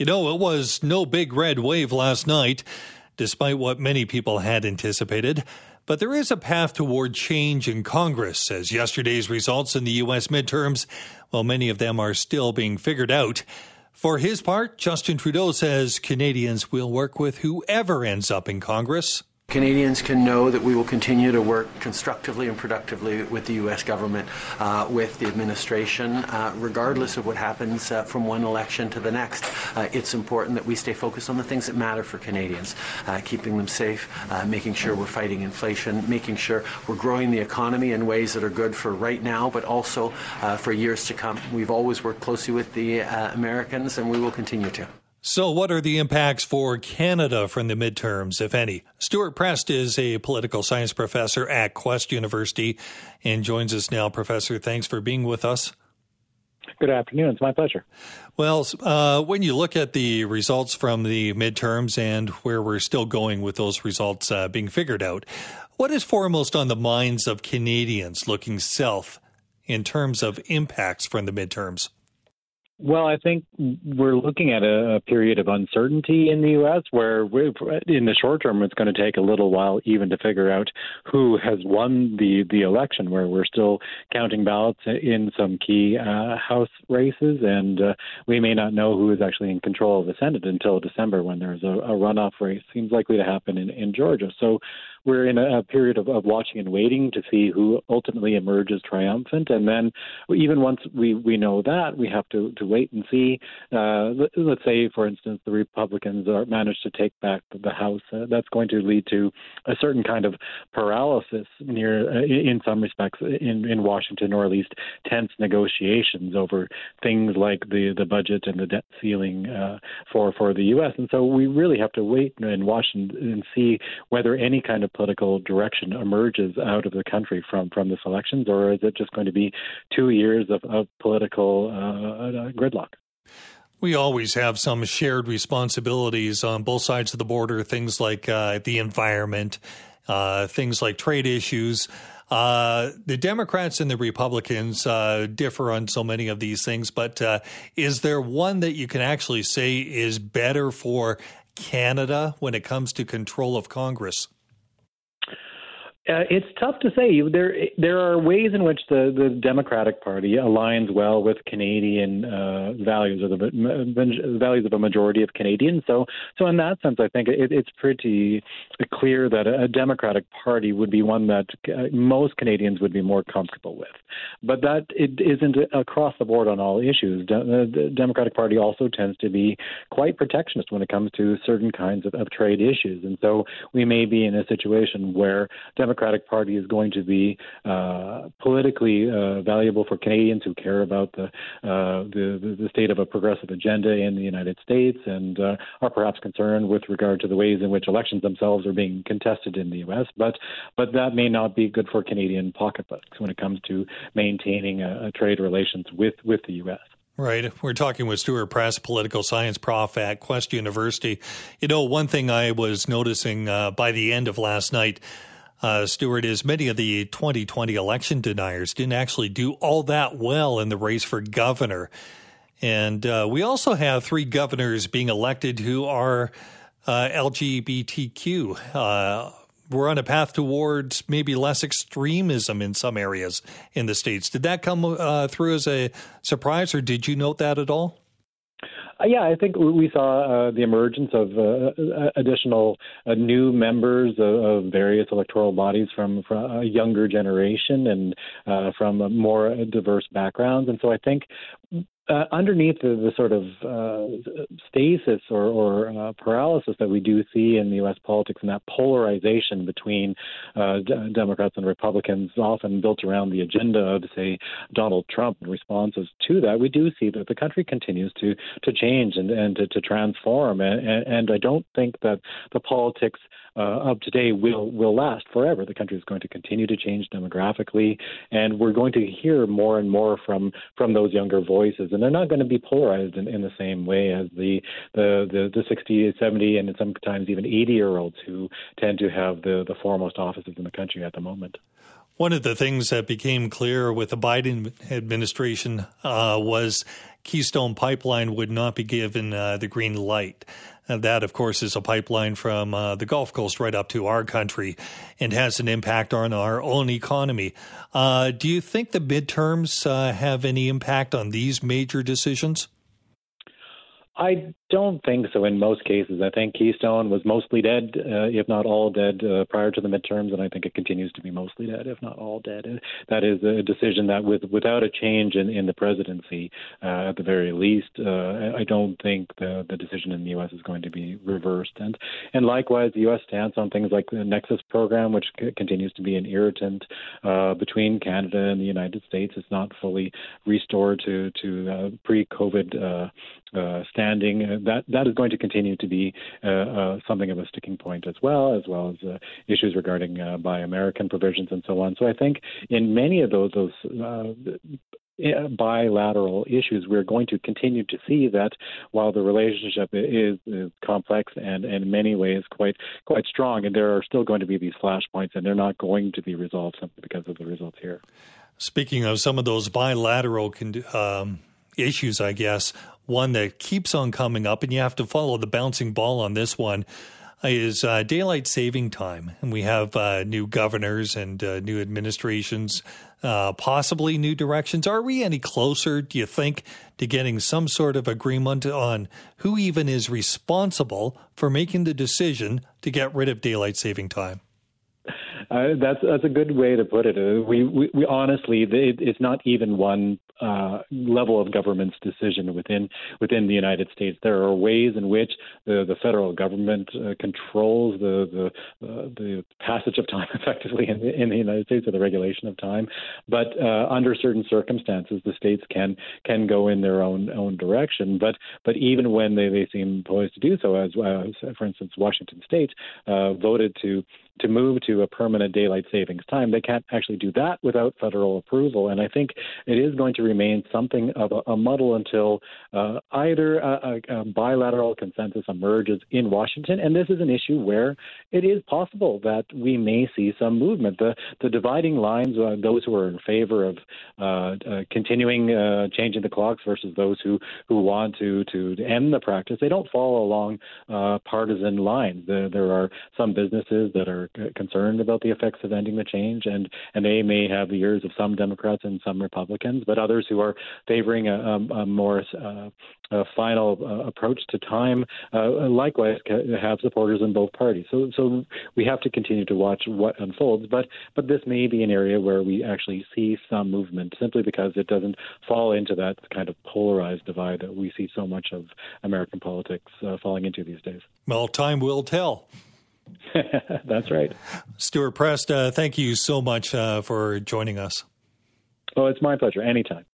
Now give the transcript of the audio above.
You know, it was no big red wave last night, despite what many people had anticipated. But there is a path toward change in Congress, as yesterday's results in the U.S. midterms, while many of them are still being figured out. For his part, Justin Trudeau says Canadians will work with whoever ends up in Congress. Canadians can know that we will continue to work constructively and productively with the U.S. government, uh, with the administration, uh, regardless of what happens uh, from one election to the next. Uh, it's important that we stay focused on the things that matter for Canadians, uh, keeping them safe, uh, making sure we're fighting inflation, making sure we're growing the economy in ways that are good for right now, but also for years to come. We've always worked closely with the Americans, and we will continue to. So, what are the impacts for Canada from the midterms, if any? Stewart Prest is a political science professor at Quest University and joins us now. Professor, thanks for being with us. Good afternoon. It's my pleasure. Well, uh, when you look at the results from the midterms and where we're still going with those results uh, being figured out, what is foremost on the minds of Canadians looking south in terms of impacts from the midterms? Well, I think we're looking at a, a period of uncertainty in the U.S. where, in the short term, it's going to take a little while even to figure out who has won the the election. Where we're still counting ballots in some key uh, House races, and uh, we may not know who is actually in control of the Senate until December when there's a, a runoff race. Seems likely to happen in, in Georgia. So we're in a, a period of, of watching and waiting to see who ultimately emerges triumphant. And then, even once we, we know that, we have to, to wait and see. Uh, let, us say, for instance, the Republicans are managed to take back the House. Uh, that's going to lead to a certain kind of paralysis near, uh, in some respects, in, in Washington, or at least tense negotiations over things like the, the budget and the debt ceiling uh, for for the U.S. And so we really have to wait and watch and, and see whether any kind of political direction emerges out of the country from from this elections, or is it just going to be two years of, of political uh, uh, gridlock? We always have some shared responsibilities on both sides of the border, things like uh, the environment, uh, things like trade issues. Uh, the Democrats and the Republicans uh, differ on so many of these things, but uh, is there one that you can actually say is better for Canada when it comes to control of Congress? Uh, it's tough to say. There, there are ways in which the, the Democratic Party aligns well with Canadian uh, values, or the, the values of a majority of Canadians. So, so in that sense, I think it, it's pretty clear that a Democratic Party would be one that uh, most Canadians would be more comfortable with. But that it isn't across the board on all issues. De- the Democratic Party also tends to be quite protectionist when it comes to certain kinds of, of trade issues, and so we may be in a situation where Democrats Democratic Party is going to be uh, politically uh, valuable for Canadians who care about the, uh, the, the state of a progressive agenda in the United States and uh, are perhaps concerned with regard to the ways in which elections themselves are being contested in the U.S. But but that may not be good for Canadian pocketbooks when it comes to maintaining a, a trade relations with with the U.S. Right. We're talking with Stewart Prest, political science prof at Quest University. You know, one thing I was noticing uh, by the end of last night, uh, Stewart, is many of the 2020 election deniers didn't actually do all that well in the race for governor. And uh, we also have three governors being elected who are uh, LGBTQ. Uh, we're on a path towards maybe less extremism in some areas in the states. Did that come uh, through as a surprise, or did you note that at all? Uh, yeah, I think we saw uh, the emergence of uh, uh additional uh, new members of, of, various electoral bodies from, from a younger generation and uh, from more diverse backgrounds. And so I think uh, underneath the, the, sort of uh, stasis or, or uh, paralysis that we do see in the U.S. politics and that polarization between uh, d- Democrats and Republicans, often built around the agenda of, say, Donald Trump and responses to that, we do see that the country continues to to change and, and to, to transform. And, and I don't think that the politics uh, of today will will last forever. The country is going to continue to change demographically, and we're going to hear more and more from from those younger voices, and they're not going to be polarized in, in the same way as the the the, the 60, 70, and sometimes even 80 year olds who tend to have the the foremost offices in the country at the moment. One of the things that became clear with the Biden administration uh, was Keystone Pipeline would not be given uh, the green light. And that, of course, is a pipeline from uh, the Gulf Coast right up to our country and has an impact on our own economy. Uh, do you think the midterms uh, have any impact on these major decisions? I don't think so in most cases. I think Keystone was mostly dead, uh, if not all dead, uh, prior to the midterms, and I think it continues to be mostly dead, if not all dead. That is a decision that, with without a change in, in the presidency, uh, at the very least, uh, I don't think the, the decision in the U.S. is going to be reversed. And and likewise, the U.S. stance on things like the Nexus program, which c- continues to be an irritant uh, between Canada and the United States, is not fully restored to to pre-COVID uh, standing that that is going to continue to be uh, uh, something of a sticking point as well, as well as uh, issues regarding uh, Buy American provisions and so on. So I think in many of those those uh, bilateral issues, we're going to continue to see that while the relationship is, is, complex and, in many ways quite quite strong, and there are still going to be these flashpoints, and they're not going to be resolved simply because of the results here. Speaking of some of those bilateral um, issues, I guess one that keeps on coming up, and you have to follow the bouncing ball on this one, is uh, daylight saving time. And we have uh, new governors and uh, new administrations, uh, possibly new directions. Are we any closer, do you think, to getting some sort of agreement on who even is responsible for making the decision to get rid of daylight saving time? That's that's a good way to put it. Uh, we, we, we honestly, it, it's not even one uh, level of government's decision within within the United States. There are ways in which the, the federal government uh, controls the the, uh, the passage of time effectively in the, in the United States or the regulation of time. But under certain circumstances, the states can can go in their own own direction. But but even when they, they seem poised to do so, as, for instance, Washington State voted to to move to a permanent daylight savings time, they can't actually do that without federal approval. And I think it is going to remain something of a, a muddle until uh, either a, a, bilateral consensus emerges in Washington. And this is an issue where it is possible that we may see some movement. The, the dividing lines, uh, those who are in favor of uh, uh continuing uh, changing the clocks versus those who, who want to, to end the practice, they don't fall along uh, partisan lines. There, there are some businesses that are concerned about the effects of ending the change, and and they may have the ears of some Democrats and some Republicans, but others who are favoring a, a, a more uh, a final uh, approach to time, uh, likewise have supporters in both parties. So so we have to continue to watch what unfolds, but but this may be an area where we actually see some movement, simply because it doesn't fall into that kind of polarized divide that we see so much of American politics uh, falling into these days. Well, time will tell. That's right. Stewart Prest, uh, thank you so much uh, for joining us. Oh, it's my pleasure. Anytime.